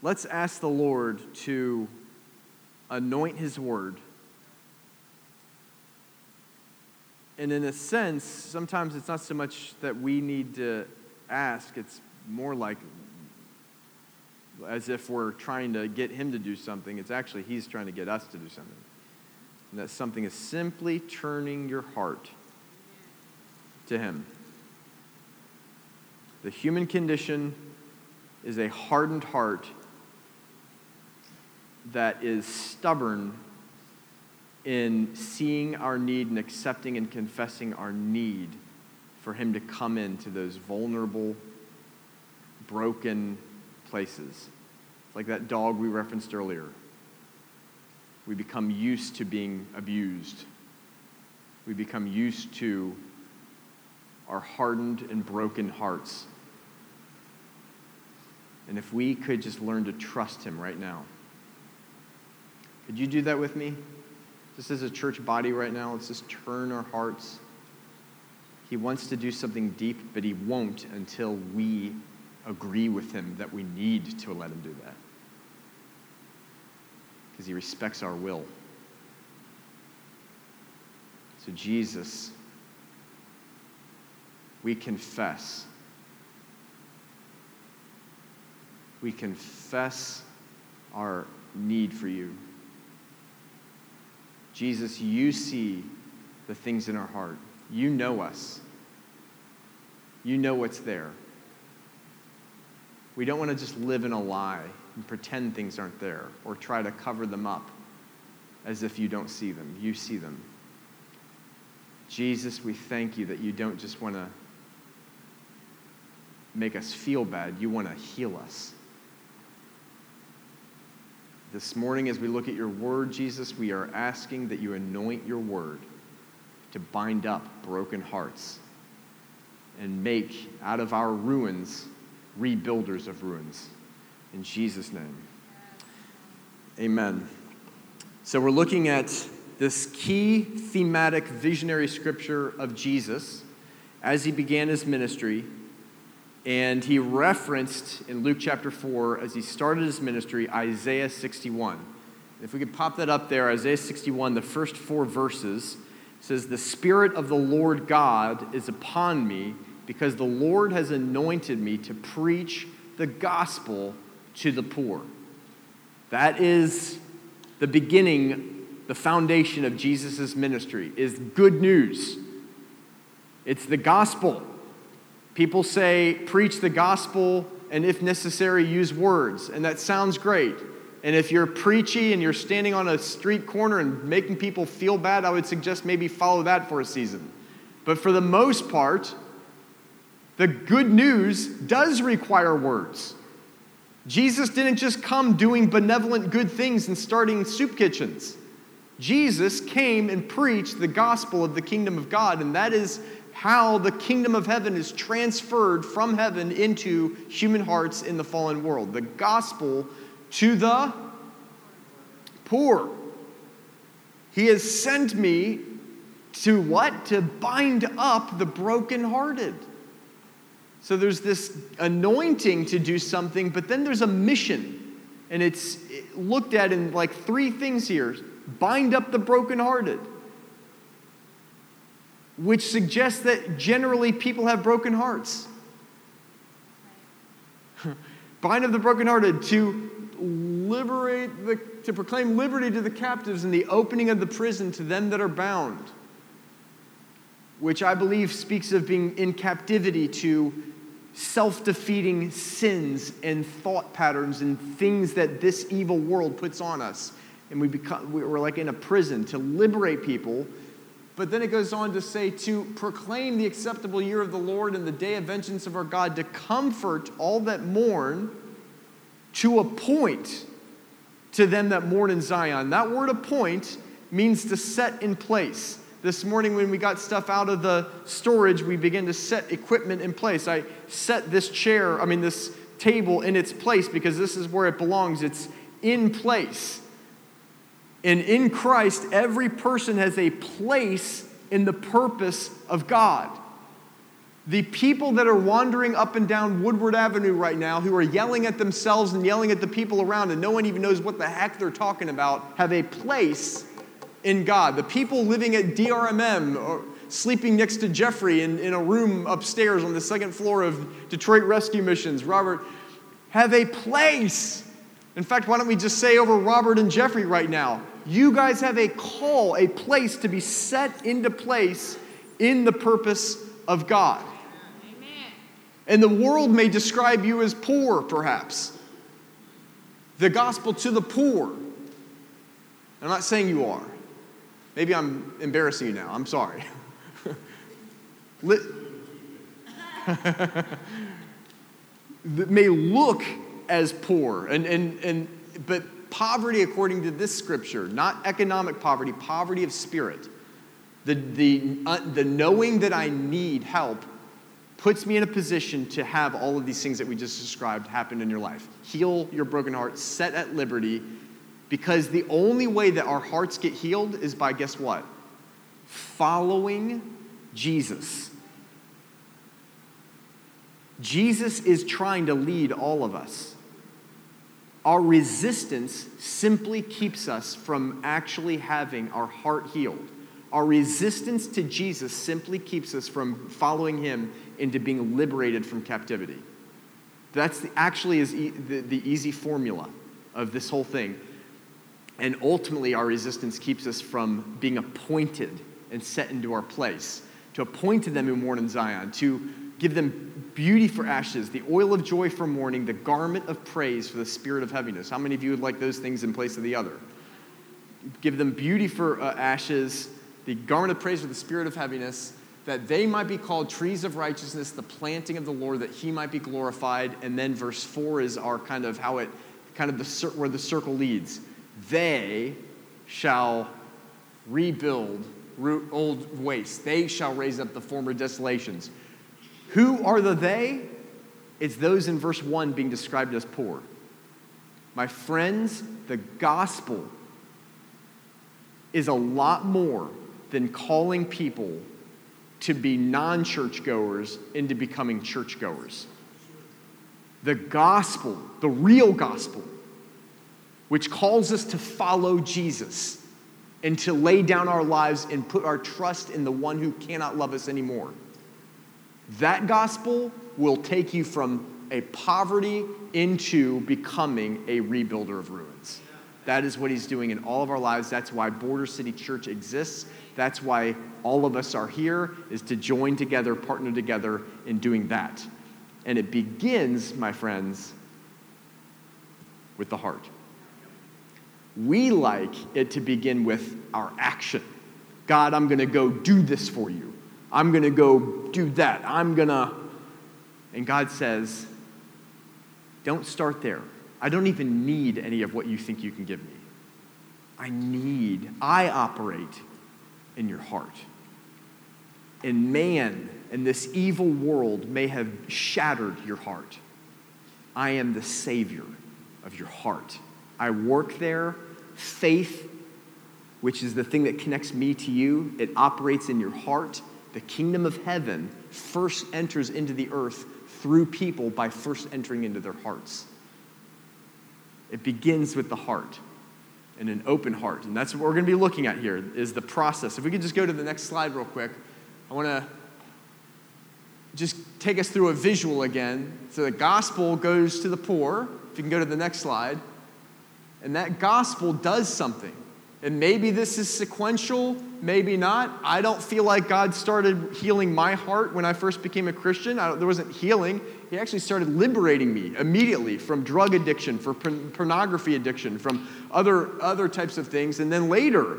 Let's ask the Lord to anoint his word. And in a sense, sometimes it's not so much that we need to ask, it's more like as if we're trying to get him to do something. It's actually he's trying to get us to do something. And that something is simply turning your heart to him. The human condition is a hardened heart that is stubborn in seeing our need and accepting and confessing our need for Him to come into those vulnerable, broken places. It's like that dog we referenced earlier. We become used to being abused. We become used to our hardened and broken hearts. And if we could just learn to trust Him right now. Could you do that with me? Just as a church body right now, let's just turn our hearts. He wants to do something deep, but he won't until we agree with him that we need to let him do that. Because he respects our will. So, Jesus, we confess. We confess our need for you. Jesus, you see the things in our heart. You know us. You know what's there. We don't want to just live in a lie and pretend things aren't there or try to cover them up as if you don't see them. You see them. Jesus, we thank you that you don't just want to make us feel bad, you want to heal us. This morning, as we look at your word, Jesus, we are asking that you anoint your word to bind up broken hearts and make out of our ruins rebuilders of ruins. In Jesus' name. Amen. So we're looking at this key thematic visionary scripture of Jesus as he began his ministry and he referenced in Luke chapter 4, as he started his ministry, Isaiah 61. If we could pop that up there, Isaiah 61, the first four verses says, The Spirit of the Lord God is upon me because the Lord has anointed me to preach the gospel to the poor. That is the beginning, the foundation of Jesus' ministry, is good news. It's the gospel. People say, preach the gospel, and if necessary, use words. And that sounds great. And if you're preachy and you're standing on a street corner and making people feel bad, I would suggest maybe follow that for a season. But for the most part, the good news does require words. Jesus didn't just come doing benevolent good things and starting soup kitchens. Jesus came and preached the gospel of the kingdom of God, and that is how the kingdom of heaven is transferred from heaven into human hearts in the fallen world. The gospel to the poor. He has sent me to what? To bind up the brokenhearted. So there's this anointing to do something, but then there's a mission. And it's looked at in like three things here bind up the brokenhearted which suggests that generally people have broken hearts. Bind of the brokenhearted to liberate the, to proclaim liberty to the captives and the opening of the prison to them that are bound, which I believe speaks of being in captivity to self defeating sins and thought patterns and things that this evil world puts on us. And we become, we're like in a prison to liberate people but then it goes on to say, to proclaim the acceptable year of the Lord and the day of vengeance of our God, to comfort all that mourn, to appoint to them that mourn in Zion. That word appoint means to set in place. This morning, when we got stuff out of the storage, we began to set equipment in place. I set this chair, I mean, this table in its place because this is where it belongs. It's in place. And in Christ, every person has a place in the purpose of God. The people that are wandering up and down Woodward Avenue right now, who are yelling at themselves and yelling at the people around, and no one even knows what the heck they're talking about, have a place in God. The people living at DRMM or sleeping next to Jeffrey in, in a room upstairs on the second floor of Detroit Rescue Missions, Robert, have a place. In fact, why don't we just say over Robert and Jeffrey right now? You guys have a call, a place to be set into place in the purpose of God. And the world may describe you as poor, perhaps. The gospel to the poor. I'm not saying you are. Maybe I'm embarrassing you now. I'm sorry. may look as poor. And, and, and, but poverty, according to this scripture, not economic poverty, poverty of spirit. The, the, uh, the knowing that I need help puts me in a position to have all of these things that we just described happen in your life. Heal your broken heart, set at liberty, because the only way that our hearts get healed is by, guess what? Following Jesus. Jesus is trying to lead all of us. Our resistance simply keeps us from actually having our heart healed. Our resistance to Jesus simply keeps us from following him into being liberated from captivity. That's the, actually is e- the, the easy formula of this whole thing. And ultimately, our resistance keeps us from being appointed and set into our place. To appoint to them who mourn in Zion, to give them beauty for ashes, the oil of joy for mourning, the garment of praise for the spirit of heaviness. How many of you would like those things in place of the other? Give them beauty for uh, ashes, the garment of praise for the spirit of heaviness, that they might be called trees of righteousness, the planting of the Lord, that he might be glorified. And then verse 4 is our kind of how it, kind of the, where the circle leads. They shall rebuild old waste, they shall raise up the former desolations. Who are the they? It's those in verse 1 being described as poor. My friends, the gospel is a lot more than calling people to be non churchgoers into becoming churchgoers. The gospel, the real gospel, which calls us to follow Jesus and to lay down our lives and put our trust in the one who cannot love us anymore. That gospel will take you from a poverty into becoming a rebuilder of ruins. That is what he's doing in all of our lives. That's why Border City Church exists. That's why all of us are here, is to join together, partner together in doing that. And it begins, my friends, with the heart. We like it to begin with our action. God, I'm going to go do this for you. I'm going to go do that. I'm going to. And God says, don't start there. I don't even need any of what you think you can give me. I need, I operate in your heart. And man and this evil world may have shattered your heart. I am the Savior of your heart. I work there. Faith, which is the thing that connects me to you, it operates in your heart. The kingdom of heaven first enters into the earth through people by first entering into their hearts. It begins with the heart and an open heart. And that's what we're going to be looking at here is the process. If we could just go to the next slide real quick. I want to just take us through a visual again. So the gospel goes to the poor. If you can go to the next slide. And that gospel does something. And maybe this is sequential, maybe not. I don't feel like God started healing my heart when I first became a Christian. there wasn't healing. He actually started liberating me immediately from drug addiction, from pornography addiction, from other, other types of things. And then later,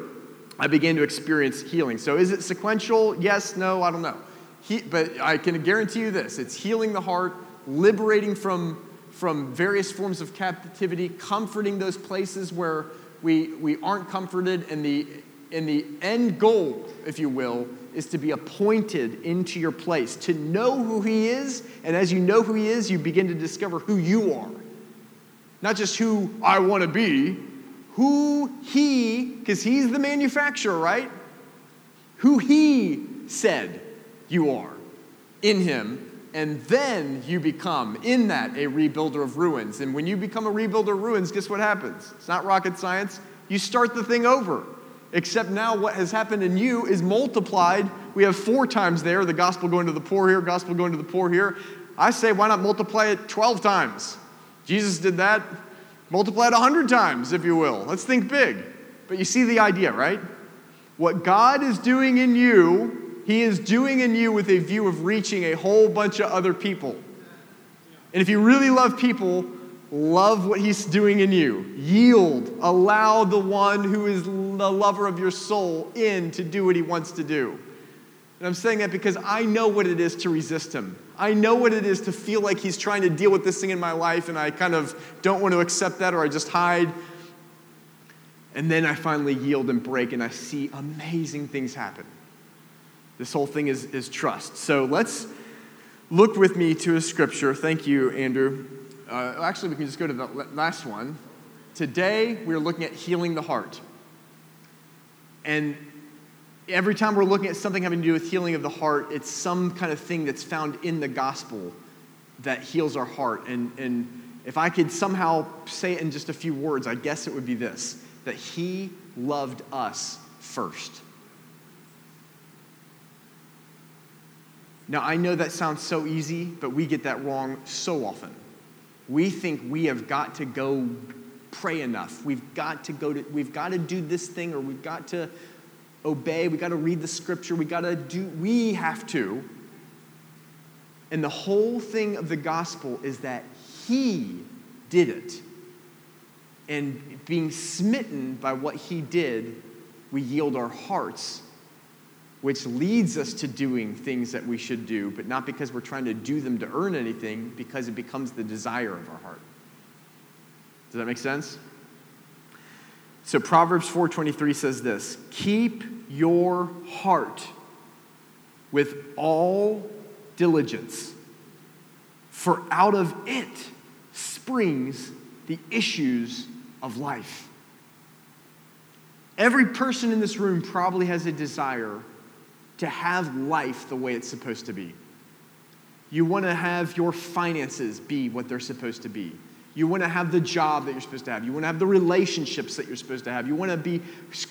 I began to experience healing. So is it sequential? Yes, no, I don't know. He, but I can guarantee you this it's healing the heart, liberating from, from various forms of captivity, comforting those places where we, we aren't comforted, and the, and the end goal, if you will, is to be appointed into your place, to know who He is, and as you know who He is, you begin to discover who you are. Not just who I want to be, who He, because He's the manufacturer, right? Who He said you are. in Him, and then you become, in that, a rebuilder of ruins. And when you become a rebuilder of ruins, guess what happens? It's not rocket science. You start the thing over. Except now, what has happened in you is multiplied. We have four times there the gospel going to the poor here, gospel going to the poor here. I say, why not multiply it 12 times? Jesus did that. Multiply it 100 times, if you will. Let's think big. But you see the idea, right? What God is doing in you, He is doing in you with a view of reaching a whole bunch of other people. And if you really love people, love what He's doing in you. Yield. Allow the one who is the lover of your soul in to do what He wants to do. And I'm saying that because I know what it is to resist Him. I know what it is to feel like He's trying to deal with this thing in my life, and I kind of don't want to accept that or I just hide. And then I finally yield and break, and I see amazing things happen. This whole thing is, is trust. So let's look with me to a scripture. Thank you, Andrew. Uh, actually, we can just go to the last one. Today, we're looking at healing the heart. And every time we're looking at something having to do with healing of the heart, it's some kind of thing that's found in the gospel that heals our heart. And, and if I could somehow say it in just a few words, I guess it would be this that He loved us first. Now, I know that sounds so easy, but we get that wrong so often. We think we have got to go pray enough. We've got to go to, we've got to do this thing, or we've got to obey. We've got to read the scripture. We've got to do, we have to. And the whole thing of the gospel is that He did it. And being smitten by what He did, we yield our hearts, which leads us to doing things that we should do, but not because we're trying to do them to earn anything, because it becomes the desire of our heart. Does that make sense? So Proverbs 4:23 says this, "Keep your heart with all diligence, for out of it springs the issues of life." Every person in this room probably has a desire to have life the way it's supposed to be. You want to have your finances be what they're supposed to be. You want to have the job that you're supposed to have. You want to have the relationships that you're supposed to have. You want to be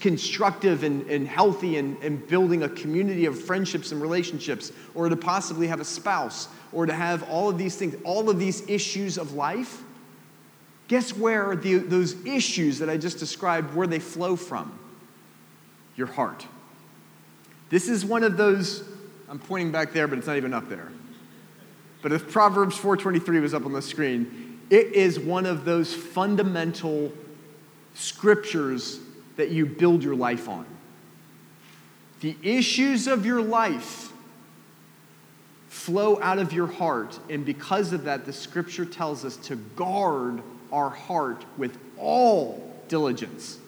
constructive and, and healthy and, and building a community of friendships and relationships, or to possibly have a spouse, or to have all of these things, all of these issues of life. Guess where the, those issues that I just described, where they flow from? Your heart. This is one of those, I'm pointing back there, but it's not even up there. But if Proverbs 4.23 was up on the screen, it is one of those fundamental scriptures that you build your life on. The issues of your life flow out of your heart, and because of that, the scripture tells us to guard our heart with all diligence.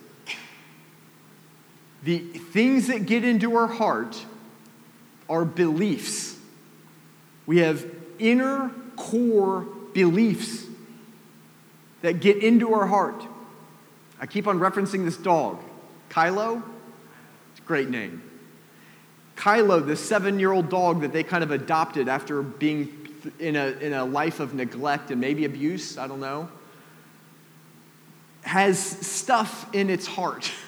The things that get into our heart are beliefs. We have inner core beliefs that get into our heart. I keep on referencing this dog, Kylo. It's a great name. Kylo, the seven year old dog that they kind of adopted after being in a, in a life of neglect and maybe abuse, I don't know, has stuff in its heart.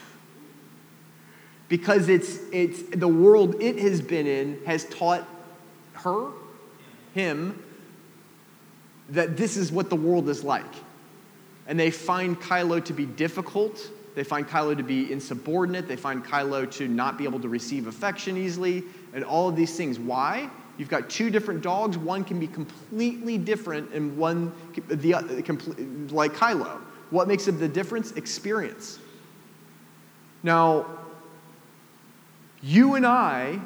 because it's, it's the world it has been in has taught her, him, that this is what the world is like and they find Kylo to be difficult. They find Kylo to be insubordinate. They find Kylo to not be able to receive affection easily, and all of these things. Why? You've got two different dogs. One can be completely different, and one the like Kylo. What makes it the difference? Experience. Now, you and I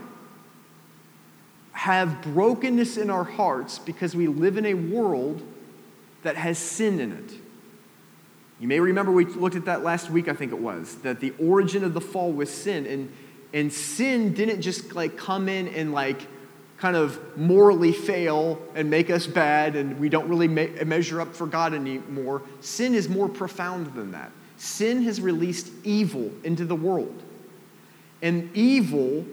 have brokenness in our hearts because we live in a world that has sin in it. You may remember we looked at that last week, I think it was, that the origin of the fall was sin. And, and sin didn't just like come in and like kind of morally fail and make us bad and we don't really me- measure up for God anymore. Sin is more profound than that. Sin has released evil into the world. And evil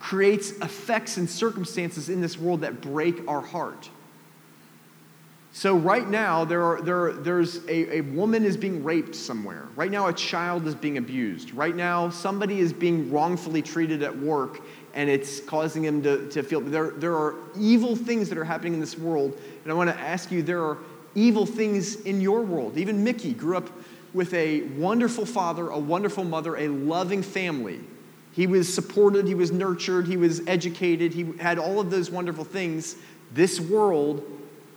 creates effects and circumstances in this world that break our heart. So right now, there are, there there's a, a woman is being raped somewhere. Right now, a child is being abused. Right now, somebody is being wrongfully treated at work, and it's causing them to, to feel there, there are evil things that are happening in this world. And I want to ask you, there are evil things in your world. Even Mickey grew up with a wonderful father, a wonderful mother, a loving family. He was supported, he was nurtured, he was educated, he had all of those wonderful things. This world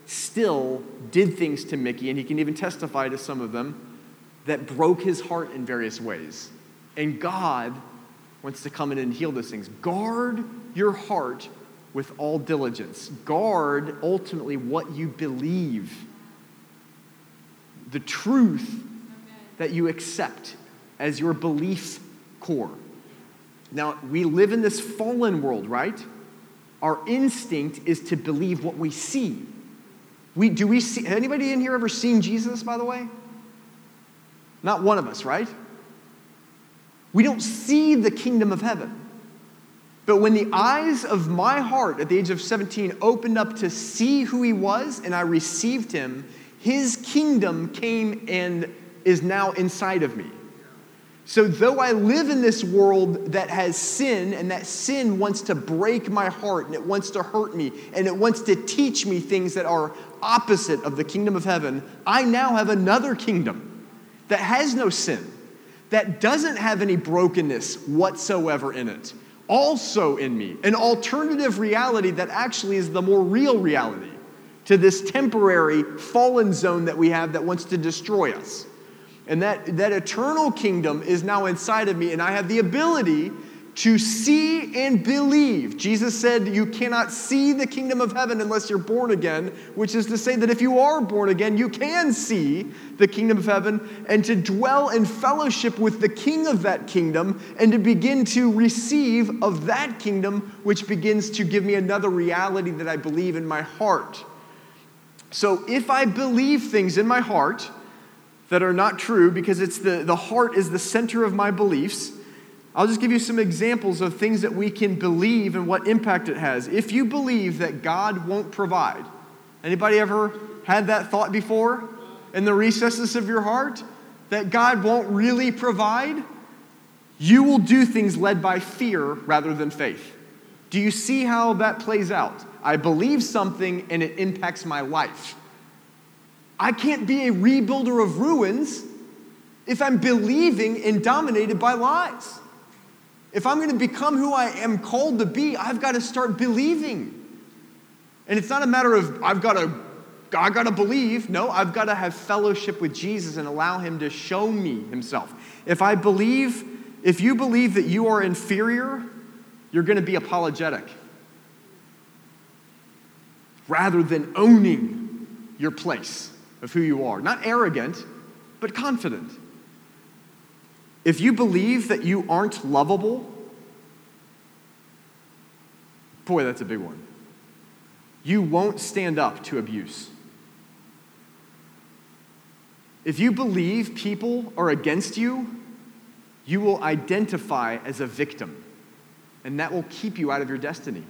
still did things to Mickey, and he can even testify to some of them, that broke his heart in various ways. And God wants to come in and heal those things. Guard your heart with all diligence. Guard ultimately what you believe, the truth that you accept as your belief core. Now, we live in this fallen world, right? Our instinct is to believe what we see. We, do we see, anybody in here ever seen Jesus, by the way? Not one of us, right? We don't see the kingdom of heaven. But when the eyes of my heart at the age of 17 opened up to see who he was and I received him, his kingdom came and is now inside of me. So, though I live in this world that has sin, and that sin wants to break my heart, and it wants to hurt me, and it wants to teach me things that are opposite of the kingdom of heaven, I now have another kingdom that has no sin, that doesn't have any brokenness whatsoever in it, also in me. An alternative reality that actually is the more real reality to this temporary fallen zone that we have that wants to destroy us. And that, that eternal kingdom is now inside of me, and I have the ability to see and believe. Jesus said, You cannot see the kingdom of heaven unless you're born again, which is to say that if you are born again, you can see the kingdom of heaven and to dwell in fellowship with the king of that kingdom and to begin to receive of that kingdom, which begins to give me another reality that I believe in my heart. So if I believe things in my heart that are not true, because it's the, the heart is the center of my beliefs, I'll just give you some examples of things that we can believe and what impact it has. If you believe that God won't provide, anybody ever had that thought before in the recesses of your heart that God won't really provide? You will do things led by fear rather than faith. Do you see how that plays out? I believe something and it impacts my life. I can't be a rebuilder of ruins if I'm believing and dominated by lies. If I'm going to become who I am called to be, I've got to start believing. And it's not a matter of I've got to I got to believe. No, I've got to have fellowship with Jesus and allow him to show me himself. If I believe, if you believe that you are inferior, you're going to be apologetic rather than owning your place of who you are. Not arrogant, but confident. If you believe that you aren't lovable, boy, that's a big one. You won't stand up to abuse. If you believe people are against you, you will identify as a victim, and that will keep you out of your destiny.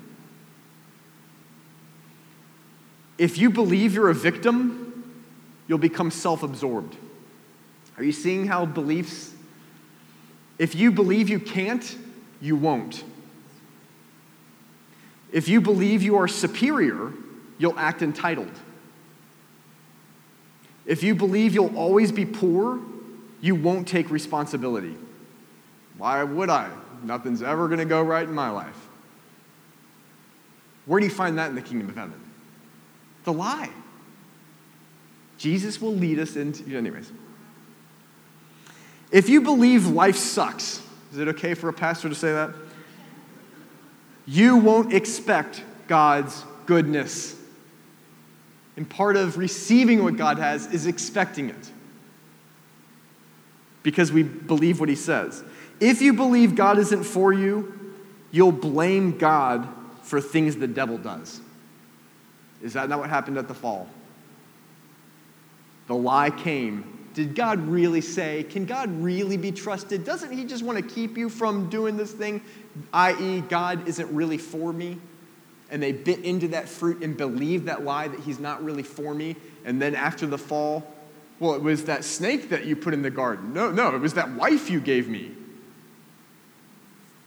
If you believe you're a victim, you'll become self absorbed. Are you seeing how beliefs if you believe you can't, you won't. If you believe you are superior, you'll act entitled. If you believe you'll always be poor, you won't take responsibility. Why would I? Nothing's ever going to go right in my life. Where do you find that in the kingdom of heaven? The lie. Jesus will lead us into, anyways. If you believe life sucks, is it okay for a pastor to say that? You won't expect God's goodness. And part of receiving what God has is expecting it because we believe what He says. If you believe God isn't for you, you'll blame God for things the devil does. Is that not what happened at the fall? The lie came Did God really say? Can God really be trusted? Doesn't He just want to keep you from doing this thing, i.e., God isn't really for me? And they bit into that fruit and believed that lie that He's not really for me. And then after the fall, well, it was that snake that you put in the garden. No, no, it was that wife you gave me.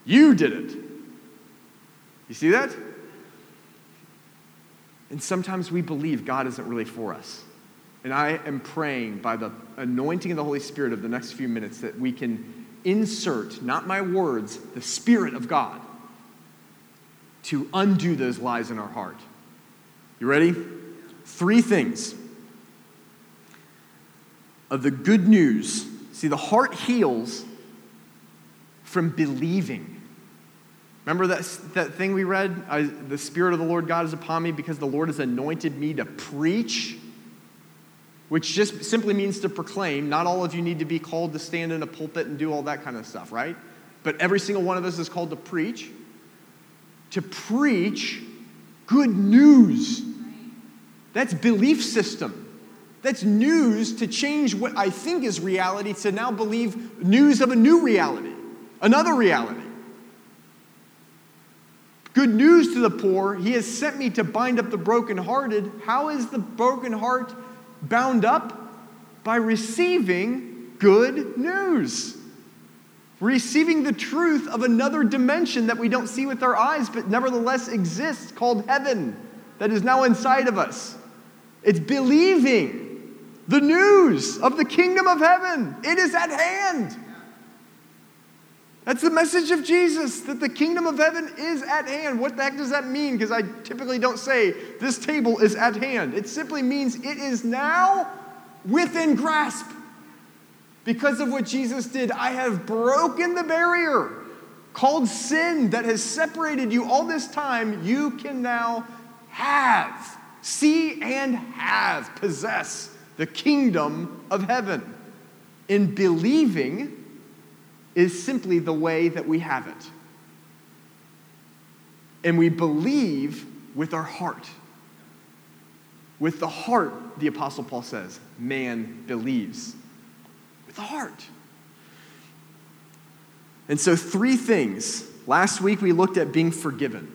You did it. You see that? And sometimes we believe God isn't really for us. And I am praying by the anointing of the Holy Spirit of the next few minutes that we can insert, not my words, the Spirit of God to undo those lies in our heart. You ready? Three things of the good news. See, the heart heals from believing. Remember that, that thing we read? I, the Spirit of the Lord God is upon me because the Lord has anointed me to preach which just simply means to proclaim. Not all of you need to be called to stand in a pulpit and do all that kind of stuff, right? But every single one of us is called to preach. To preach good news. That's belief system. That's news to change what I think is reality to now believe news of a new reality, another reality. Good news to the poor. He has sent me to bind up the brokenhearted. How is the broken heart bound up by receiving good news. Receiving the truth of another dimension that we don't see with our eyes, but nevertheless exists, called heaven, that is now inside of us. It's believing the news of the kingdom of heaven. It is at hand. That's the message of Jesus, that the kingdom of heaven is at hand. What the heck does that mean? Because I typically don't say, this table is at hand. It simply means it is now within grasp. Because of what Jesus did, I have broken the barrier called sin that has separated you all this time. You can now have, see and have, possess the kingdom of heaven in believing is simply the way that we have it. And we believe with our heart. With the heart, the Apostle Paul says, man believes. With the heart. And so, three things. Last week we looked at being forgiven.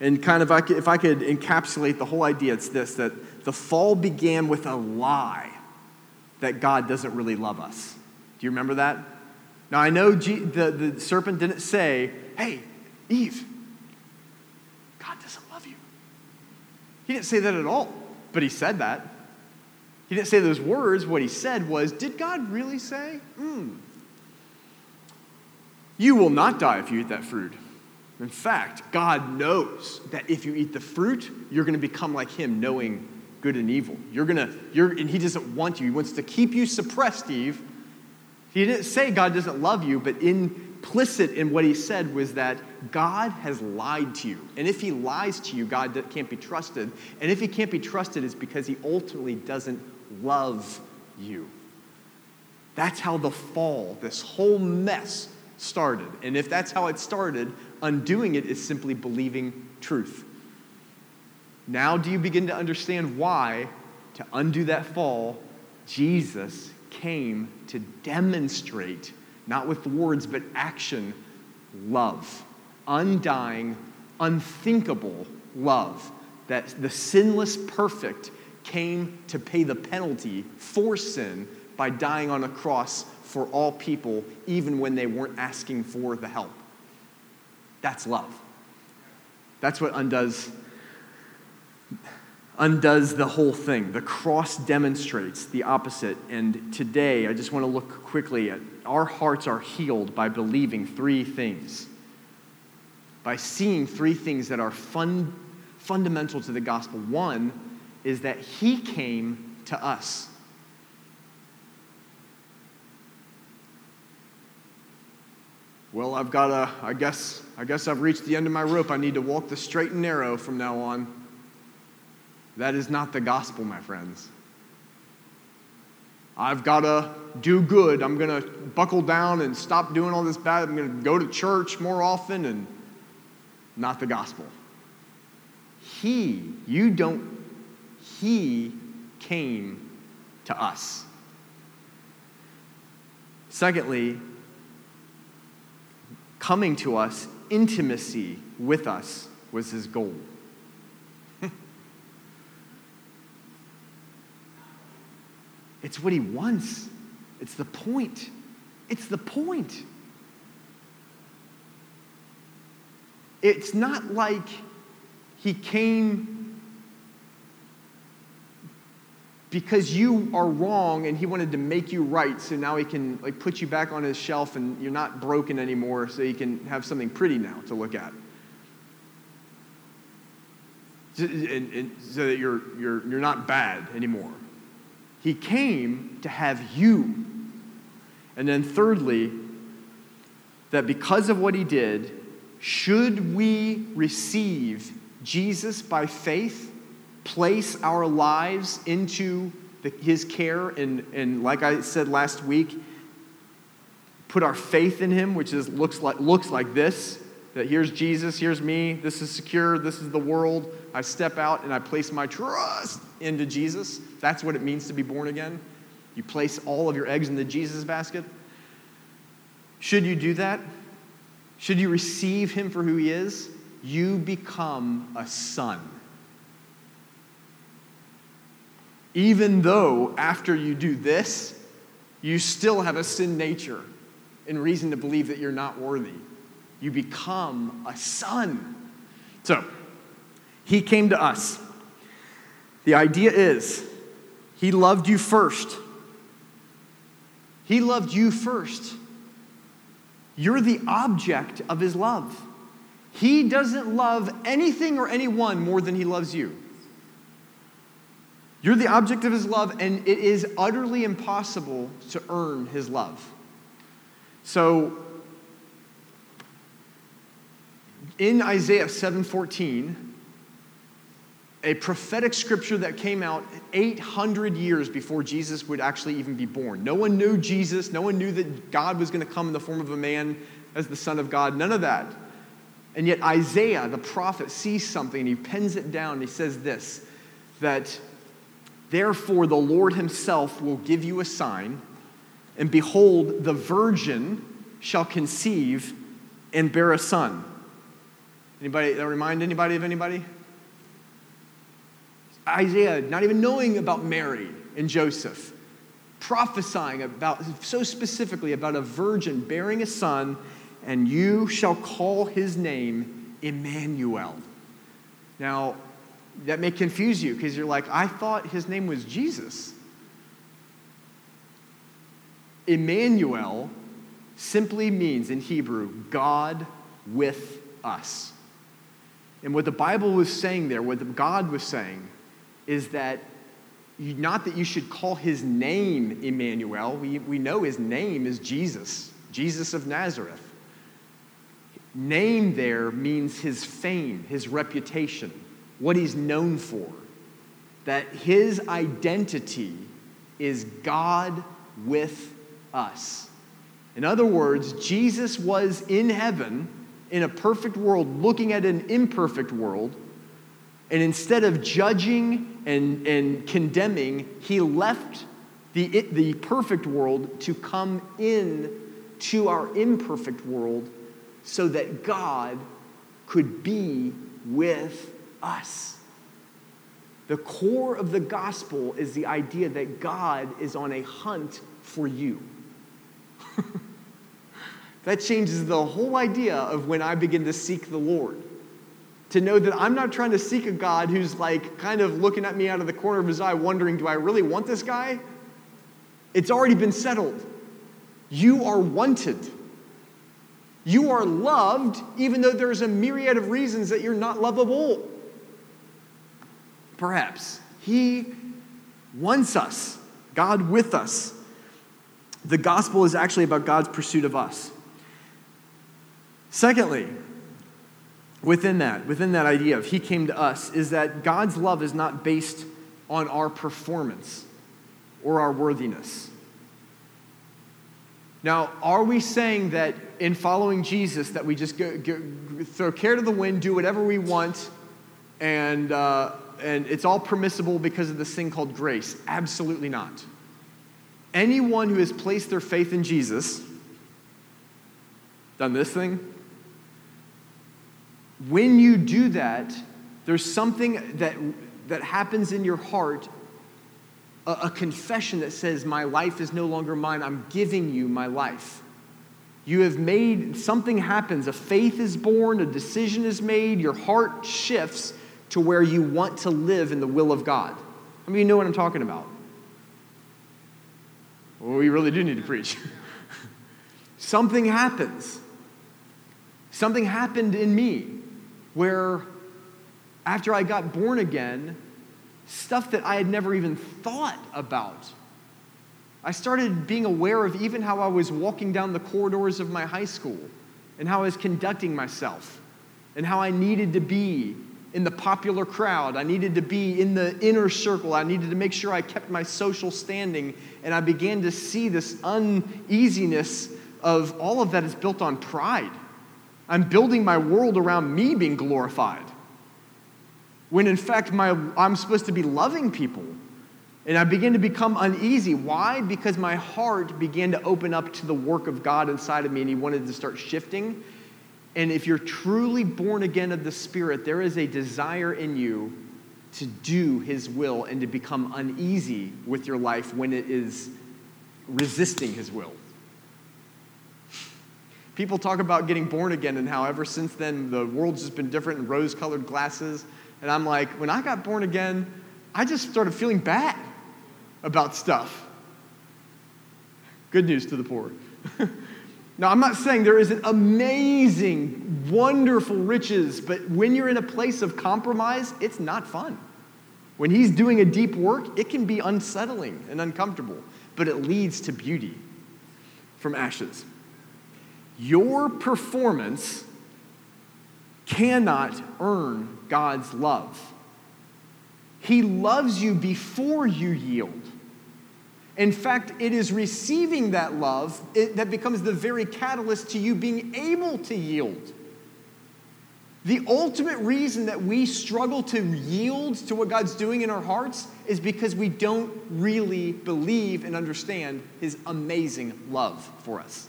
And kind of, if I could encapsulate the whole idea, it's this that the fall began with a lie that God doesn't really love us. Do you remember that? Now, I know G- the, the serpent didn't say, hey, Eve, God doesn't love you. He didn't say that at all, but he said that. He didn't say those words. What he said was, did God really say? Hmm. You will not die if you eat that fruit. In fact, God knows that if you eat the fruit, you're going to become like him, knowing good and evil. You're going to, you're, and he doesn't want you. He wants to keep you suppressed, Eve, he didn't say God doesn't love you, but implicit in what he said was that God has lied to you. And if he lies to you, God can't be trusted. And if he can't be trusted, it's because he ultimately doesn't love you. That's how the fall, this whole mess, started. And if that's how it started, undoing it is simply believing truth. Now, do you begin to understand why, to undo that fall, Jesus came to demonstrate, not with words, but action, love. Undying, unthinkable love. That the sinless perfect came to pay the penalty for sin by dying on a cross for all people, even when they weren't asking for the help. That's love. That's what undoes undoes the whole thing. The cross demonstrates the opposite. And today, I just want to look quickly at our hearts are healed by believing three things, by seeing three things that are fun, fundamental to the gospel. One is that He came to us. Well, I've got a, I guess, I guess I've reached the end of my rope. I need to walk the straight and narrow from now on. That is not the gospel, my friends. I've got to do good. I'm going to buckle down and stop doing all this bad. I'm going to go to church more often and not the gospel. He, you don't, He came to us. Secondly, coming to us, intimacy with us was his goal. It's what he wants, it's the point. It's the point. It's not like he came because you are wrong and he wanted to make you right so now he can like put you back on his shelf and you're not broken anymore so he can have something pretty now to look at and, and so that you're, you're, you're not bad anymore he came to have you. And then thirdly that because of what he did should we receive jesus by faith place our lives into the, his care and, and like i said last week put our faith in him which is looks like looks like this that here's jesus here's me this is secure this is the world. I step out and i place my trust into jesus. That's what it means to be born again. You place all of your eggs in the jesus basket. Should you do that? Should you receive him for who he is? You become a son. Even though after you do this, you still have a sin nature and reason to believe that you're not worthy. You become a son. So, he came to us. The idea is, he loved you first. He loved you first. You're the object of his love. He doesn't love anything or anyone more than he loves you. You're the object of his love, and it is utterly impossible to earn his love. So, in Isaiah 7:14, a prophetic scripture that came out 800 years before Jesus would actually even be born. No one knew Jesus, no one knew that God was going to come in the form of a man as the Son of God, none of that. And yet Isaiah, the prophet, sees something and he pens it down and he says this that Therefore, the Lord himself will give you a sign, and behold, the virgin shall conceive and bear a son. Anybody that remind anybody of anybody? Isaiah, not even knowing about Mary and Joseph, prophesying about so specifically about a virgin bearing a son, and you shall call his name Emmanuel. Now, that may confuse you because you're like, I thought his name was Jesus. Emmanuel simply means in Hebrew, God with us. And what the Bible was saying there, what God was saying, is that you, not that you should call his name Emmanuel. We, we know his name is Jesus, Jesus of Nazareth. Name there means his fame, his reputation what he's known for, that his identity is God with us. In other words, Jesus was in heaven in a perfect world, looking at an imperfect world, and instead of judging and, and condemning, he left the, the perfect world to come in to our imperfect world so that God could be with us. The core of the gospel is the idea that God is on a hunt for you. That changes the whole idea of when I begin to seek the Lord. To know that I'm not trying to seek a God who's like kind of looking at me out of the corner of his eye, wondering, do I really want this guy? It's already been settled. You are wanted. You are loved, even though there's a myriad of reasons that you're not lovable. Perhaps. He wants us, God with us. The gospel is actually about God's pursuit of us. Secondly, within that, within that idea of He came to us, is that God's love is not based on our performance or our worthiness. Now, are we saying that in following Jesus that we just go, go, throw care to the wind, do whatever we want, and uh, and it's all permissible because of this thing called grace. Absolutely not. anyone who has placed their faith in Jesus, done this thing, when you do that, there's something that, that happens in your heart a, a, confession that says, My life is no longer mine, I'm giving you my life. You have made something happens, a faith is born, a decision is made, your heart shifts to where you want to live in the will of God. I mean, you know what I'm talking about. Well, we really do need to preach. something happens. Something happened in me where after I got born again, stuff that I had never even thought about. I started being aware of even how I was walking down the corridors of my high school and how I was conducting myself and how I needed to be in the popular crowd. I needed to be in the inner circle. I needed to make sure I kept my social standing. And I began to see this uneasiness of all of that is built on pride. I'm building my world around me being glorified. When in fact, my, I'm supposed to be loving people. And I began to become uneasy. Why? Because my heart began to open up to the work of God inside of me, and He wanted to start shifting. And if you're truly born again of the Spirit, there is a desire in you to do His will and to become uneasy with your life when it is resisting His will. People talk about getting born again and how ever since then the world's just been different in rose colored glasses. And I'm like, when I got born again, I just started feeling bad about stuff. Good news to the poor. now, I'm not saying there isn't amazing, wonderful riches, but when you're in a place of compromise, it's not fun. When he's doing a deep work, it can be unsettling and uncomfortable, but it leads to beauty from ashes. Your performance cannot earn God's love. He loves you before you yield. In fact, it is receiving that love that becomes the very catalyst to you being able to yield. The ultimate reason that we struggle to yield to what God's doing in our hearts is because we don't really believe and understand His amazing love for us,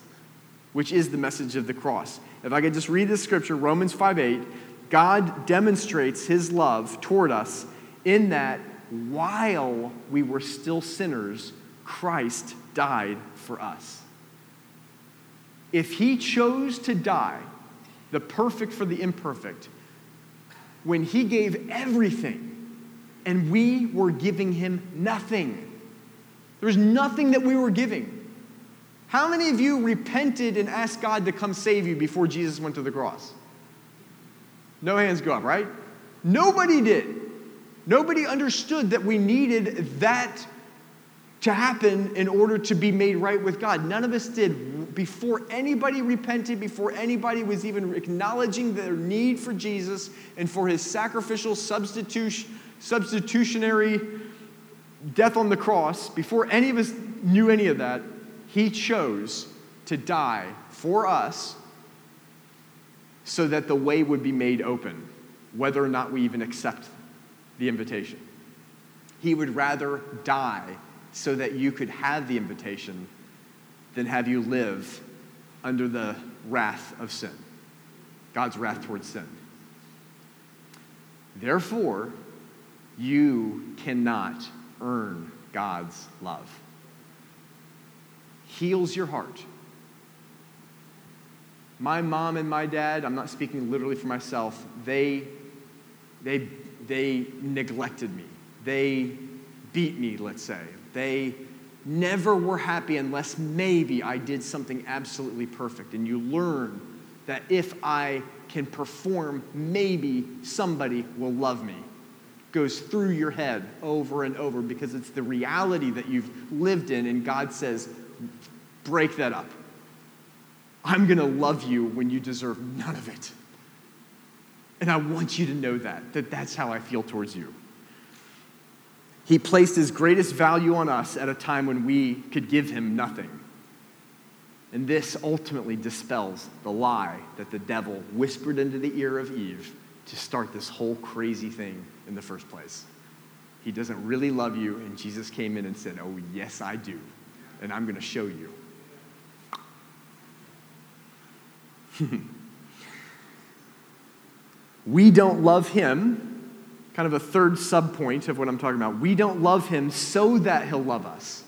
which is the message of the cross. If I could just read this scripture, Romans 5 8, God demonstrates His love toward us in that while we were still sinners, Christ died for us. If he chose to die, the perfect for the imperfect, when he gave everything and we were giving him nothing, there was nothing that we were giving. How many of you repented and asked God to come save you before Jesus went to the cross? No hands go up, right? Nobody did. Nobody understood that we needed that to happen in order to be made right with God. None of us did. Before anybody repented, before anybody was even acknowledging their need for Jesus and for his sacrificial substitution, substitutionary death on the cross, before any of us knew any of that, he chose to die for us so that the way would be made open, whether or not we even accept the invitation. He would rather die so that you could have the invitation than have you live under the wrath of sin, God's wrath towards sin. Therefore, you cannot earn God's love. Heals your heart. My mom and my dad, I'm not speaking literally for myself, they, they they neglected me. They beat me, let's say. They never were happy unless maybe I did something absolutely perfect. And you learn that if I can perform, maybe somebody will love me. Goes through your head over and over because it's the reality that you've lived in, and God says, break that up. I'm going to love you when you deserve none of it. And I want you to know that, that that's how I feel towards you. He placed his greatest value on us at a time when we could give him nothing. And this ultimately dispels the lie that the devil whispered into the ear of Eve to start this whole crazy thing in the first place. He doesn't really love you, and Jesus came in and said, Oh, yes, I do. And I'm going to show you. we don't love him, kind of a third subpoint of what I'm talking about. We don't love him so that he'll love us.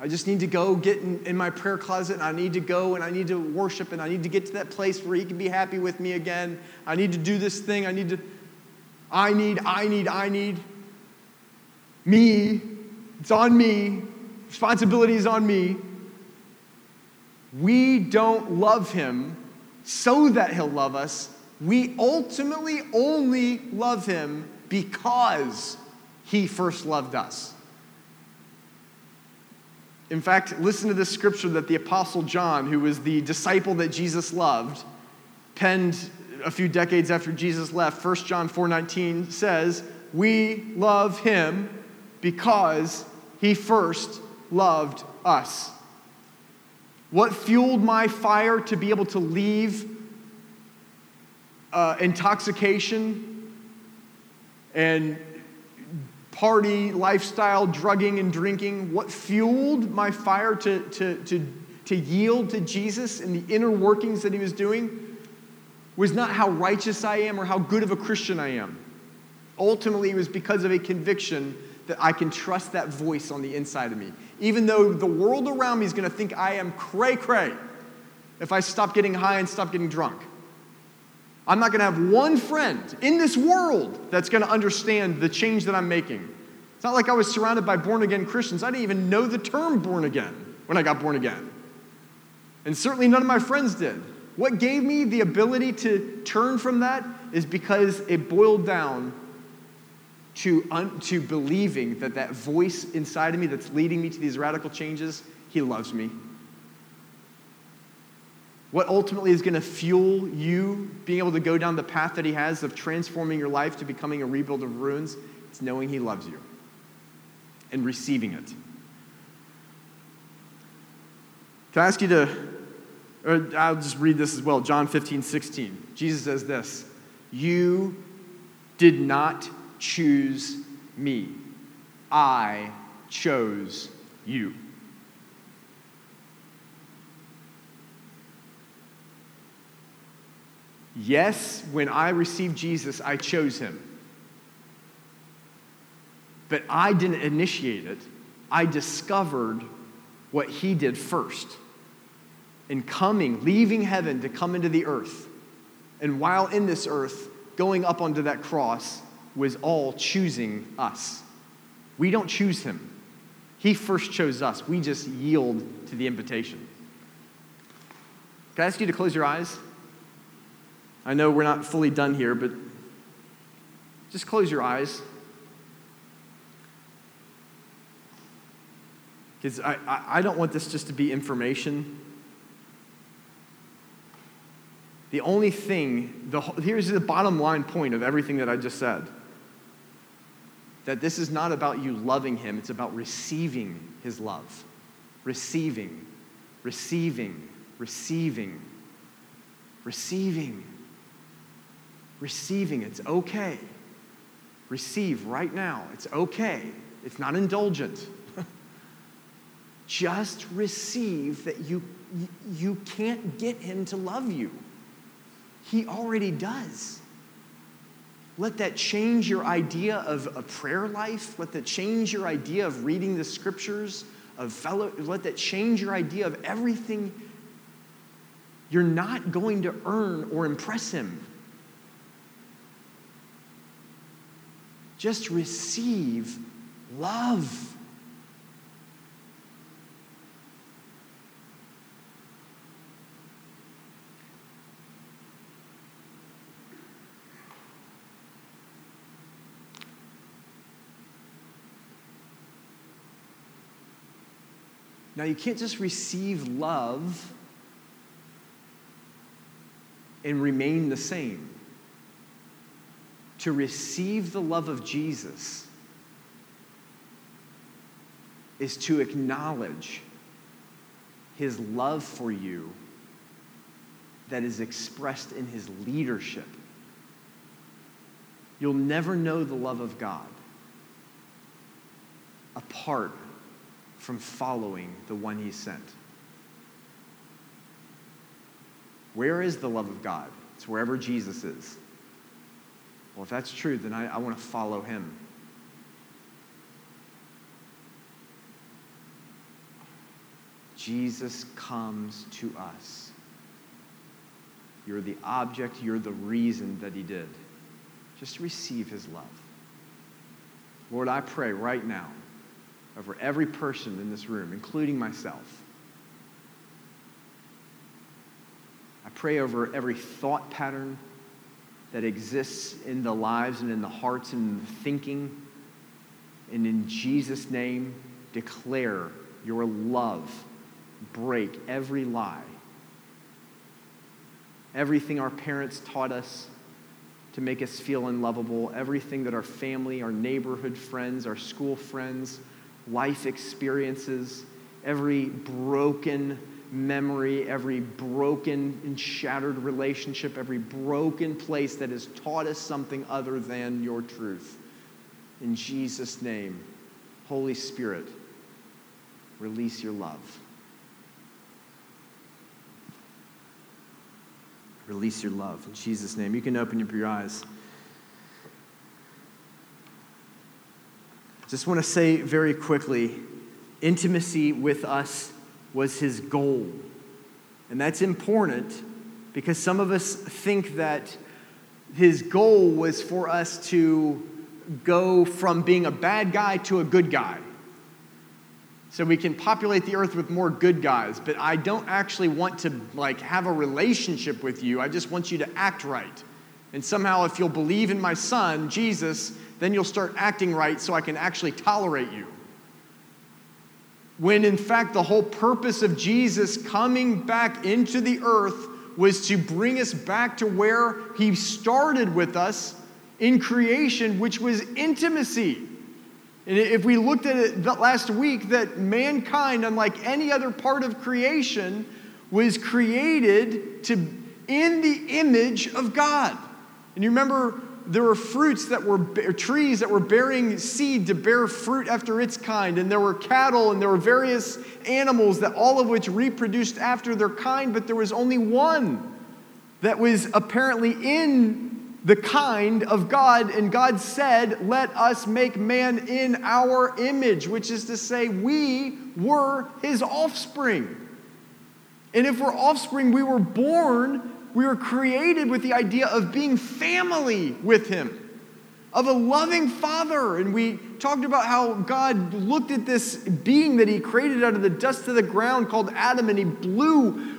I just need to go get in, in, my prayer closet and I need to go and I need to worship and I need to get to that place where he can be happy with me again. I need to do this thing. I need to, I need, I need, I need. Me, it's on me. Responsibility is on me. We don't love him so that he'll love us. We ultimately only love him because he first loved us. In fact, listen to this scripture that the Apostle John, who was the disciple that Jesus loved, penned a few decades after Jesus left. 1 John 4:19 says, "We love him because he first loved us." What fueled my fire to be able to leave uh, intoxication and party lifestyle, drugging and drinking, what fueled my fire to, to, to, to yield to Jesus and the inner workings that he was doing was not how righteous I am or how good of a Christian I am. Ultimately, it was because of a conviction that I can trust that voice on the inside of me. Even though the world around me is going to think I am cray cray if I stop getting high and stop getting drunk. I'm not going to have one friend in this world that's going to understand the change that I'm making. It's not like I was surrounded by born again Christians. I didn't even know the term born again when I got born again. And certainly none of my friends did. What gave me the ability to turn from that is because it boiled down to, un- to believing that that voice inside of me that's leading me to these radical changes, he loves me. What ultimately is going to fuel you being able to go down the path that He has of transforming your life to becoming a rebuild of ruins? It's knowing He loves you and receiving it. Can I ask you to, or I'll just read this as well John 15, 16. Jesus says this You did not choose me, I chose you. Yes, when I received Jesus, I chose him. But I didn't initiate it. I discovered what he did first. In coming, leaving heaven to come into the earth. And while in this earth, going up onto that cross was all choosing us. We don't choose him. He first chose us. We just yield to the invitation. Can I ask you to close your eyes? I know we're not fully done here, but just close your eyes. Because I, I, I, don't want this just to be information. The only thing, the, here's the bottom line point of everything that I just said that this is not about you loving him, it's about receiving his love. Receiving, receiving, receiving, receiving receiving. It's okay. Receive right now. It's okay. It's not indulgent. Just receive that you, you can't get him to love you. He already does. Let that change your idea of a prayer life. Let that change your idea of reading the scriptures, of fellow, let that change your idea of everything. You're not going to earn or impress him. Just receive love. Now, you can't just receive love and remain the same to receive the love of Jesus is to acknowledge his love for you that is expressed in his leadership. You'll never know the love of God apart from following the one he sent. Where is the love of God? It's wherever Jesus is. Well, if that's true, then I, I want to follow him. Jesus comes to us. You're the object, you're the reason that he did. Just receive his love. Lord, I pray right now over every person in this room, including myself. I pray over every thought pattern that exists in the lives and in the hearts and in the thinking. And in Jesus' name, declare your love. Break every lie. Everything our parents taught us to make us feel unlovable, everything that our family, our neighborhood friends, our school friends, life experiences, every broken memory, every broken and shattered relationship, every broken place that has taught us something other than your truth. In Jesus' name, Holy Spirit, release your love. Release your love. In Jesus' name, you can open up your eyes. Just want to say very quickly intimacy with us was his goal. And that's important because some of us think that his goal was for us to go from being a bad guy to a good guy. So we can populate the earth with more good guys, but I don't actually want to like have a relationship with you. I just want you to act right. And somehow if you'll believe in my son, Jesus, then you'll start acting right so I can actually tolerate you. When in fact, the whole purpose of Jesus coming back into the earth was to bring us back to where he started with us in creation, which was intimacy. And if we looked at it last week, that mankind, unlike any other part of creation, was created to in the image of God. And you remember there were fruits that were trees that were bearing seed to bear fruit after its kind and there were cattle and there were various animals that all of which reproduced after their kind but there was only one that was apparently in the kind of God and God said let us make man in our image which is to say we were his offspring. And if we're offspring we were born we were created with the idea of being family with Him, of a loving Father. And we talked about how God looked at this being that He created out of the dust of the ground called Adam, and He blew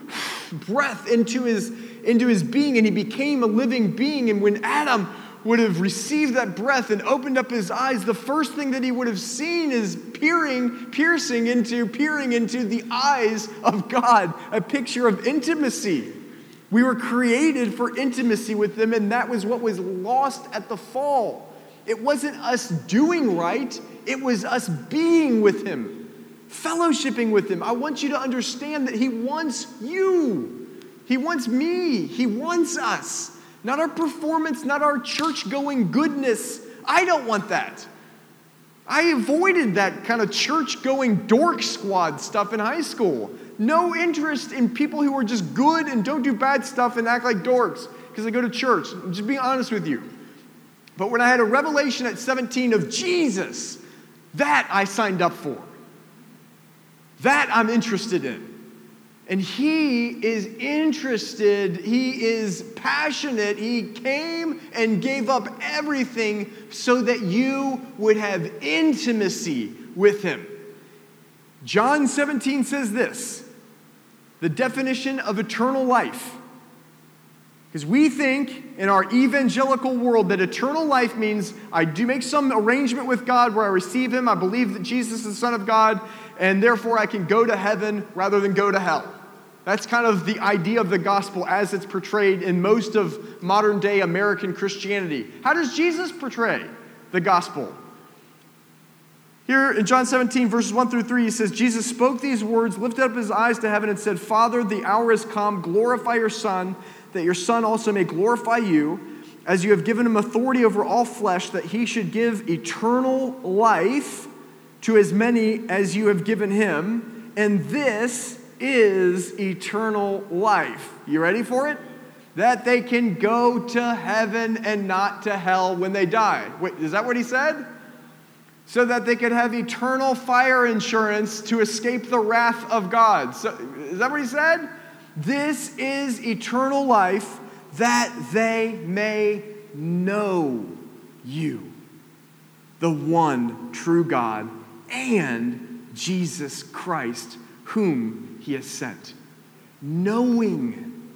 breath into his, into his being, and he became a living being. And when Adam would have received that breath and opened up his eyes, the first thing that he would have seen is peering, piercing into, peering into the eyes of God, a picture of intimacy. We were created for intimacy with them, and that was what was lost at the fall. It wasn't us doing right, it was us being with Him, fellowshipping with Him. I want you to understand that He wants you, He wants me, He wants us. Not our performance, not our church going goodness. I don't want that. I avoided that kind of church going dork squad stuff in high school no interest in people who are just good and don't do bad stuff and act like dorks because they go to church. Just being honest with you. But when I had a revelation at 17 of Jesus, that I signed up for. That I'm interested in. And he is interested, he is passionate. He came and gave up everything so that you would have intimacy with him. John 17 says this the definition of eternal life. Because we think in our evangelical world that eternal life means I do make some arrangement with God where I receive Him, I believe that Jesus is the Son of God, and therefore I can go to heaven rather than go to hell. That's kind of the idea of the gospel as it's portrayed in most of modern day American Christianity. How does Jesus portray the gospel? Here in John 17, verses 1 through 3, he says, Jesus spoke these words, lifted up his eyes to heaven, and said, Father, the hour has come. Glorify your Son, that your Son also may glorify you, as you have given him authority over all flesh, that he should give eternal life to as many as you have given him, and this is eternal life. You ready for it? That they can go to heaven and not to hell when they die. Wait, is that what he said? So that they could have eternal fire insurance to escape the wrath of God. So, is that what he said? This is eternal life that they may know you, the one true God, and Jesus Christ, whom he has sent. Knowing,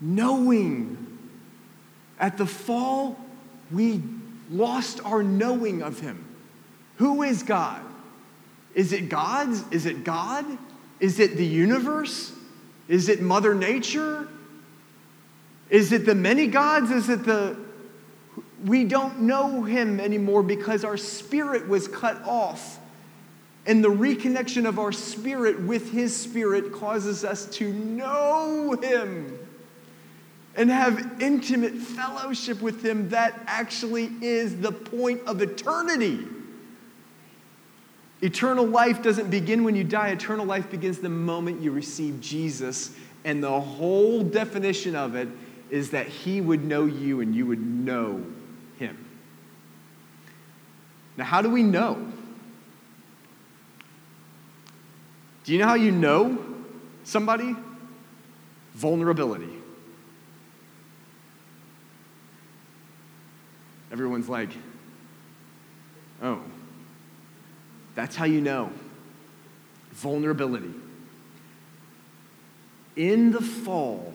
knowing. At the fall, we lost our knowing of him. Who is God? Is it God's? Is it God? Is it the universe? Is it Mother Nature? Is it the many gods? Is it the. We don't know him anymore because our spirit was cut off. And the reconnection of our spirit with his spirit causes us to know him and have intimate fellowship with him. That actually is the point of eternity. Eternal life doesn't begin when you die, eternal life begins the moment you receive Jesus. And the whole definition of it is that he would know you and you would know him. Now, how do we know? Do you know how you know somebody? Vulnerability. Everyone's like, oh, that's how you know. Vulnerability. In the fall,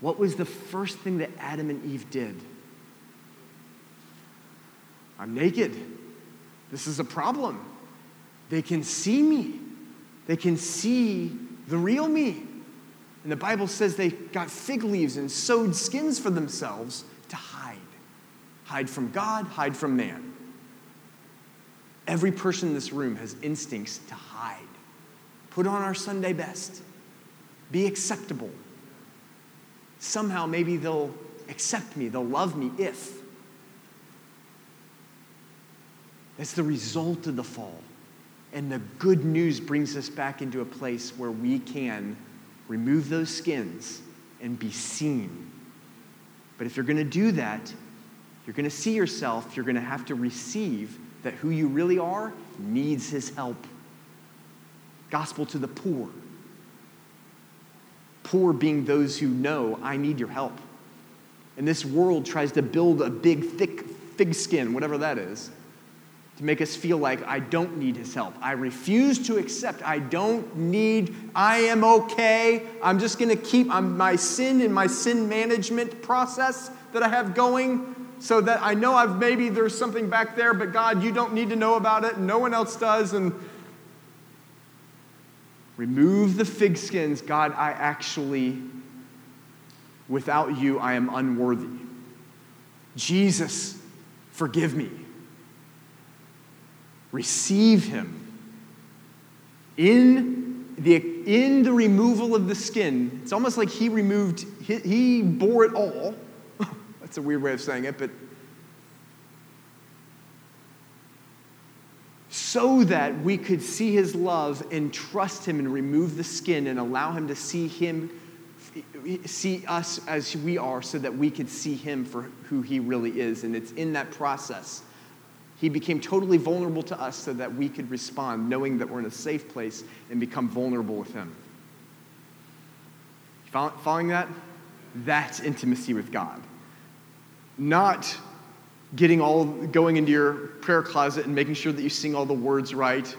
what was the first thing that Adam and Eve did? I'm naked. This is a problem. They can see me, they can see the real me. And the Bible says they got fig leaves and sewed skins for themselves to hide. Hide from God, hide from man. Every person in this room has instincts to hide. Put on our Sunday best. Be acceptable. Somehow, maybe they'll accept me, they'll love me if. That's the result of the fall. And the good news brings us back into a place where we can remove those skins and be seen. But if you're going to do that, you're going to see yourself, you're going to have to receive that who you really are needs his help. Gospel to the poor. Poor being those who know, I need your help. And this world tries to build a big, thick fig skin, whatever that is, to make us feel like I don't need his help. I refuse to accept. I don't need, I am okay. I'm just going to keep I'm, my sin in my sin management process that I have going so that I know I've maybe there's something back there, but God, you don't need to know about it, and no one else does. And remove the fig skins. God, I actually, without you, I am unworthy. Jesus, forgive me. Receive him. In the, in the removal of the skin, it's almost like he removed, he, he bore it all that's a weird way of saying it, but so that we could see his love and trust him and remove the skin and allow him to see him see us as we are so that we could see him for who he really is and it's in that process he became totally vulnerable to us so that we could respond knowing that we're in a safe place and become vulnerable with him. Following that that's intimacy with god. Not getting all going into your prayer closet and making sure that you sing all the words right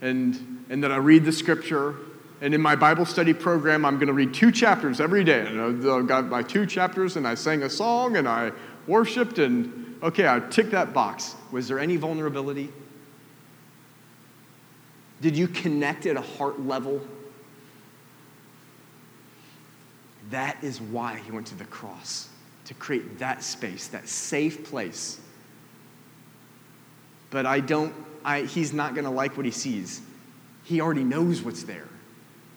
and and that I read the scripture. And in my Bible study program I'm going to read two chapters every day. And I've got my two chapters and I sang a song and I worshiped and okay I ticked that box was there any vulnerability did you connect at a heart level that is why he went to the cross to create that space, that safe place. But I don't, I, he's not going to like what he sees. He already knows what's there.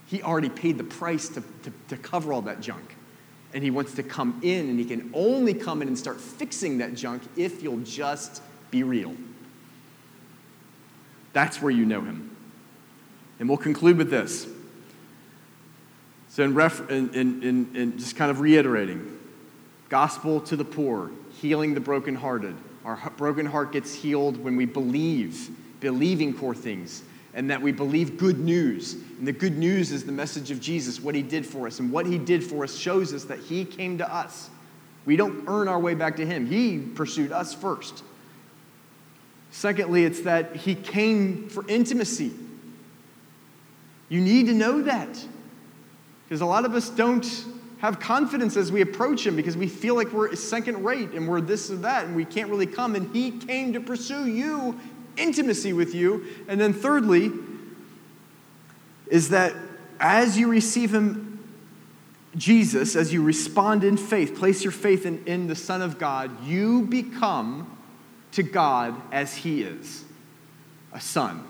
He already paid the price to, to, to cover all that junk. And he wants to come in, and he can only come in and start fixing that junk if you'll just be real. That's where you know him. And we'll conclude with this. So, in, ref, in, in, in, just kind of reiterating gospel to the poor, healing the brokenhearted. Our broken heart gets healed when we believe, believing core things, and that we believe good news. And the good news is the message of Jesus, what he did for us. And what he did for us shows us that he came to us. We don't earn our way back to him, he pursued us first. Secondly, it's that he came for intimacy. You need to know that. Because a lot of us don't have confidence as we approach him because we feel like we're second rate and we're this or that and we can't really come. And he came to pursue you, intimacy with you. And then, thirdly, is that as you receive him, Jesus, as you respond in faith, place your faith in, in the Son of God, you become to God as he is a son.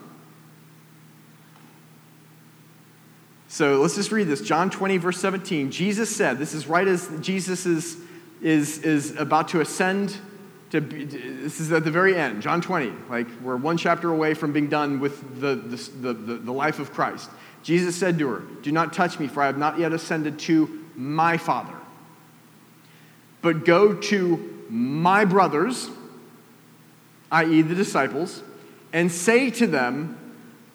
So let's just read this. John 20, verse 17. Jesus said, this is right as Jesus is, is, is about to ascend to, this is at the very end, John 20. Like we're one chapter away from being done with the, the, the, the life of Christ. Jesus said to her, Do not touch me, for I have not yet ascended to my Father. But go to my brothers, i.e., the disciples, and say to them,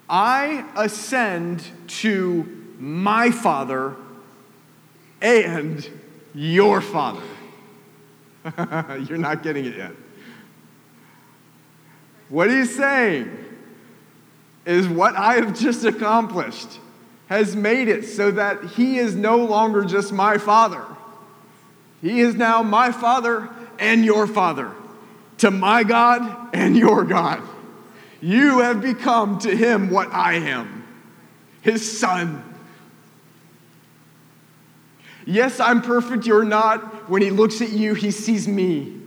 I ascend to my Father and your Father. You're not getting it yet. What he's saying is what I have just accomplished has made it so that he is no longer just my Father. He is now my Father and your Father, to my God and your God. You have become to him what I am, his Son Yes, I'm perfect, you're not. When he looks at you, he sees me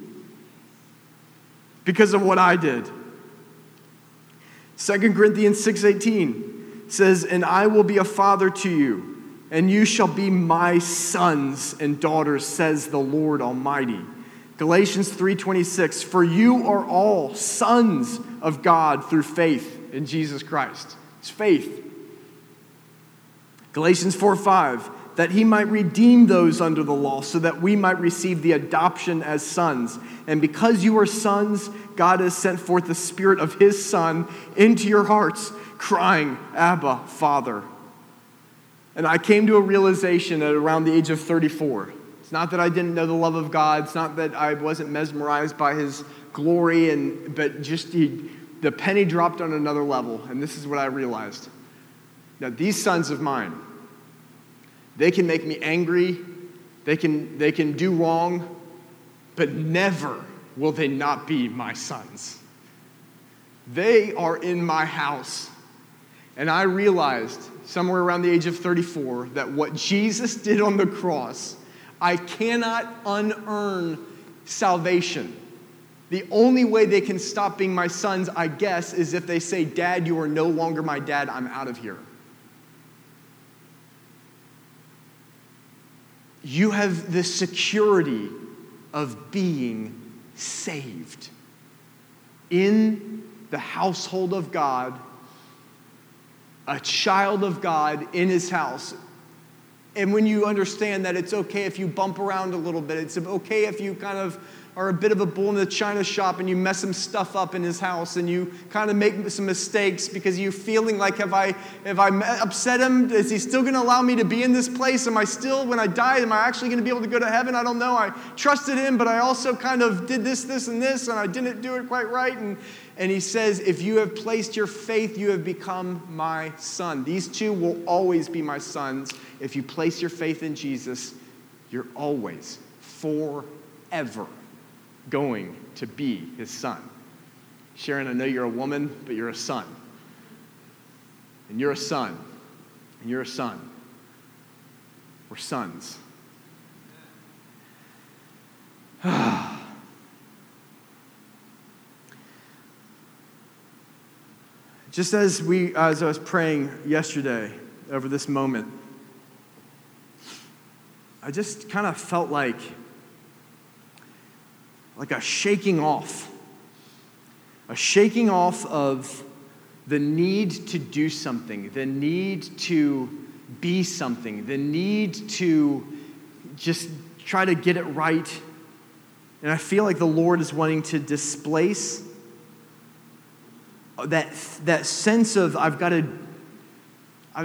because of what I did. 2 Corinthians 6:18 says, "And I will be a father to you, and you shall be my sons and daughters," says the Lord Almighty. Galatians 3:26, "For you are all sons of God through faith in Jesus Christ." It's faith. Galatians 4:5, that he might redeem those under the law, so that we might receive the adoption as sons. And because you are sons, God has sent forth the Spirit of his Son into your hearts, crying, Abba, Father. And I came to a realization at around the age of 34. It's not that I didn't know the love of God, it's not that I wasn't mesmerized by his glory, and, but just he, the penny dropped on another level. And this is what I realized. Now, these sons of mine, they can make me angry, they can, they can do wrong, but never will they not be my sons. They are in my house. And I realized somewhere around the age of 34 that what Jesus did on the cross, I cannot unearn salvation. The only way they can stop being my sons, I guess, is if they say, Dad, you are no longer my dad, I'm out of here. You have the security of being saved in the household of God, a child of God in his house. And when you understand that it's okay if you bump around a little bit, it's okay if you kind of are a bit of a bull in the china shop and you mess some stuff up in his house and you kind of make some mistakes because you're feeling like have I have I upset him? Is he still going to allow me to be in this place? Am I still when I die? Am I actually going to be able to go to heaven? I don't know. I trusted him, but I also kind of did this, this, and this, and I didn't do it quite right. And and he says, If you have placed your faith, you have become my son. These two will always be my sons. If you place your faith in Jesus, you're always, forever going to be his son. Sharon, I know you're a woman, but you're a son. And you're a son. And you're a son. We're sons. Just as we as I was praying yesterday over this moment, I just kind of felt like like a shaking off, a shaking off of the need to do something, the need to be something, the need to just try to get it right. And I feel like the Lord is wanting to displace that, that sense of I've got to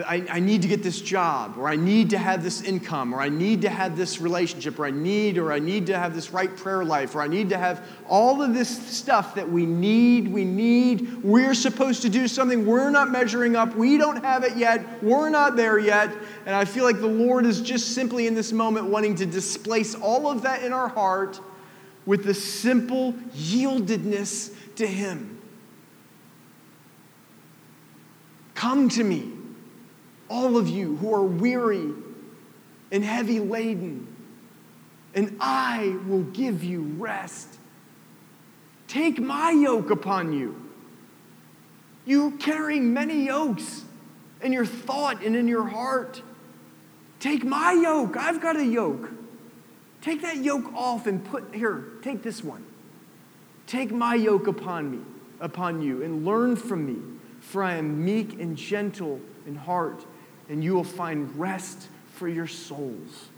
I, I, need to get this job, or I need to have this income, or I need to have this relationship, or I need, or I need to have this right prayer life, or I need to have all of this stuff that we need, we need. We're supposed to do something. We're not measuring up. We don't have it yet. We're not there yet. And I feel like the Lord is just simply in this moment wanting to displace all of that in our heart with the simple yieldedness to Him. Come to me all of you who are weary and heavy laden, and I will give you rest. Take my yoke upon you. You carrying many yokes in your thought and in your heart. Take my yoke. I've got a yoke. Take that yoke off and put here, take this one. Take my yoke upon me, upon you, and learn from me, for I am meek and gentle in heart and you will find rest for your souls.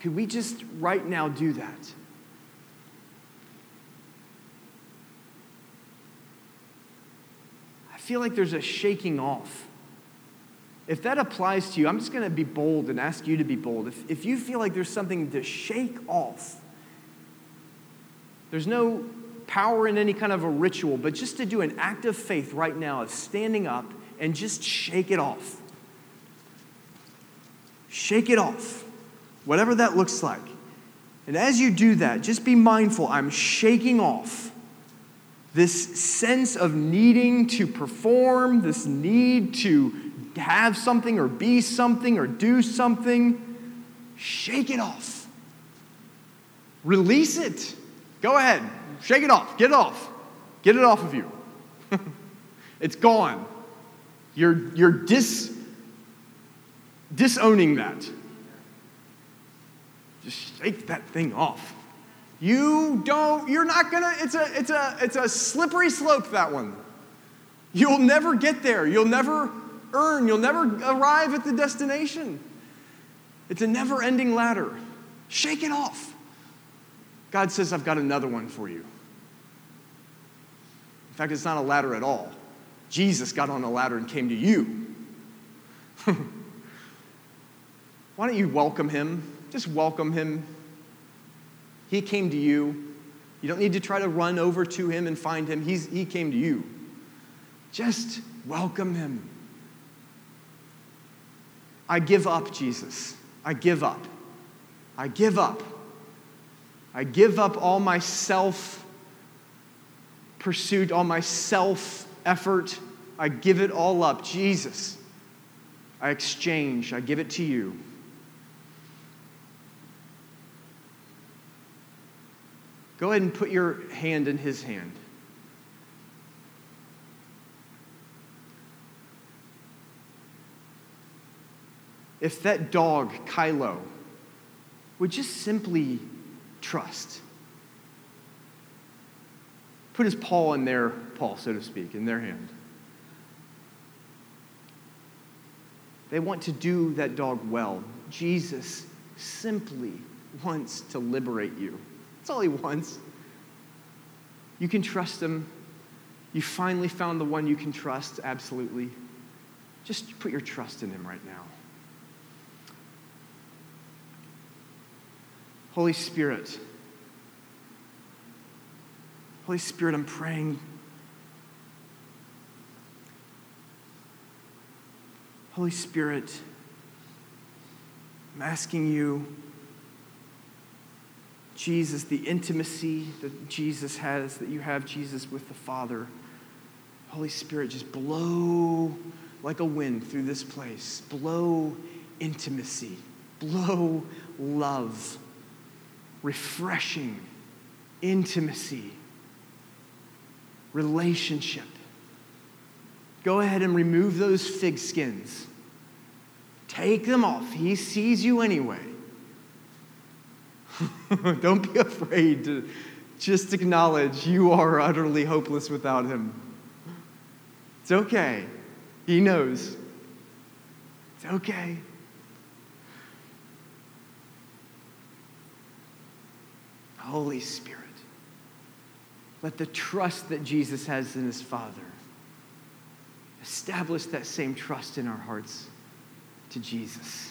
Could we just right now do that? I feel like there's a shaking off. If that applies to you, I'm just going to be bold and ask you to be bold. If, if you feel like there's something to shake off, there's no power in any kind of a ritual, but just to do an act of faith right now of standing up and just shake it off. Shake it off, whatever that looks like. And as you do that, just be mindful I'm shaking off this sense of needing to perform, this need to have something or be something or do something. Shake it off. Release it. Go ahead. Shake it off. Get it off. Get it off of you. it's gone. You're, you're dis, disowning that. Just shake that thing off. You don't, you're not gonna, it's a, it's a, it's a slippery slope, that one. You'll never get there. You'll never earn. You'll never arrive at the destination. It's a never ending ladder. Shake it off. God says, I've got another one for you. In fact, it's not a ladder at all. Jesus got on a ladder and came to you. Why don't you welcome him? Just welcome him. He came to you. You don't need to try to run over to him and find him. He's, he came to you. Just welcome him. I give up, Jesus. I give up. I give up. I give up all my self pursuit, all my self effort. I give it all up. Jesus, I exchange, I give it to you. Go ahead and put your hand in his hand. If that dog, Kylo, would just simply trust, put his paw in their paw, so to speak, in their hand. They want to do that dog well. Jesus simply wants to liberate you. That's all he wants. You can trust him. You finally found the one you can trust, absolutely. Just put your trust in him right now. Holy Spirit, Holy Spirit, I'm praying Holy Spirit, I'm asking you, Jesus, the intimacy that Jesus has, that you have, Jesus, with the Father. Holy Spirit, just blow like a wind through this place. Blow intimacy, blow love, refreshing intimacy, relationship. Go ahead and remove those fig skins. Take them off. He sees you anyway. Don't be afraid to just acknowledge you are utterly hopeless without him. It's okay. He knows. It's okay. Holy Spirit, let the trust that Jesus has in his Father establish that same trust in our hearts to Jesus.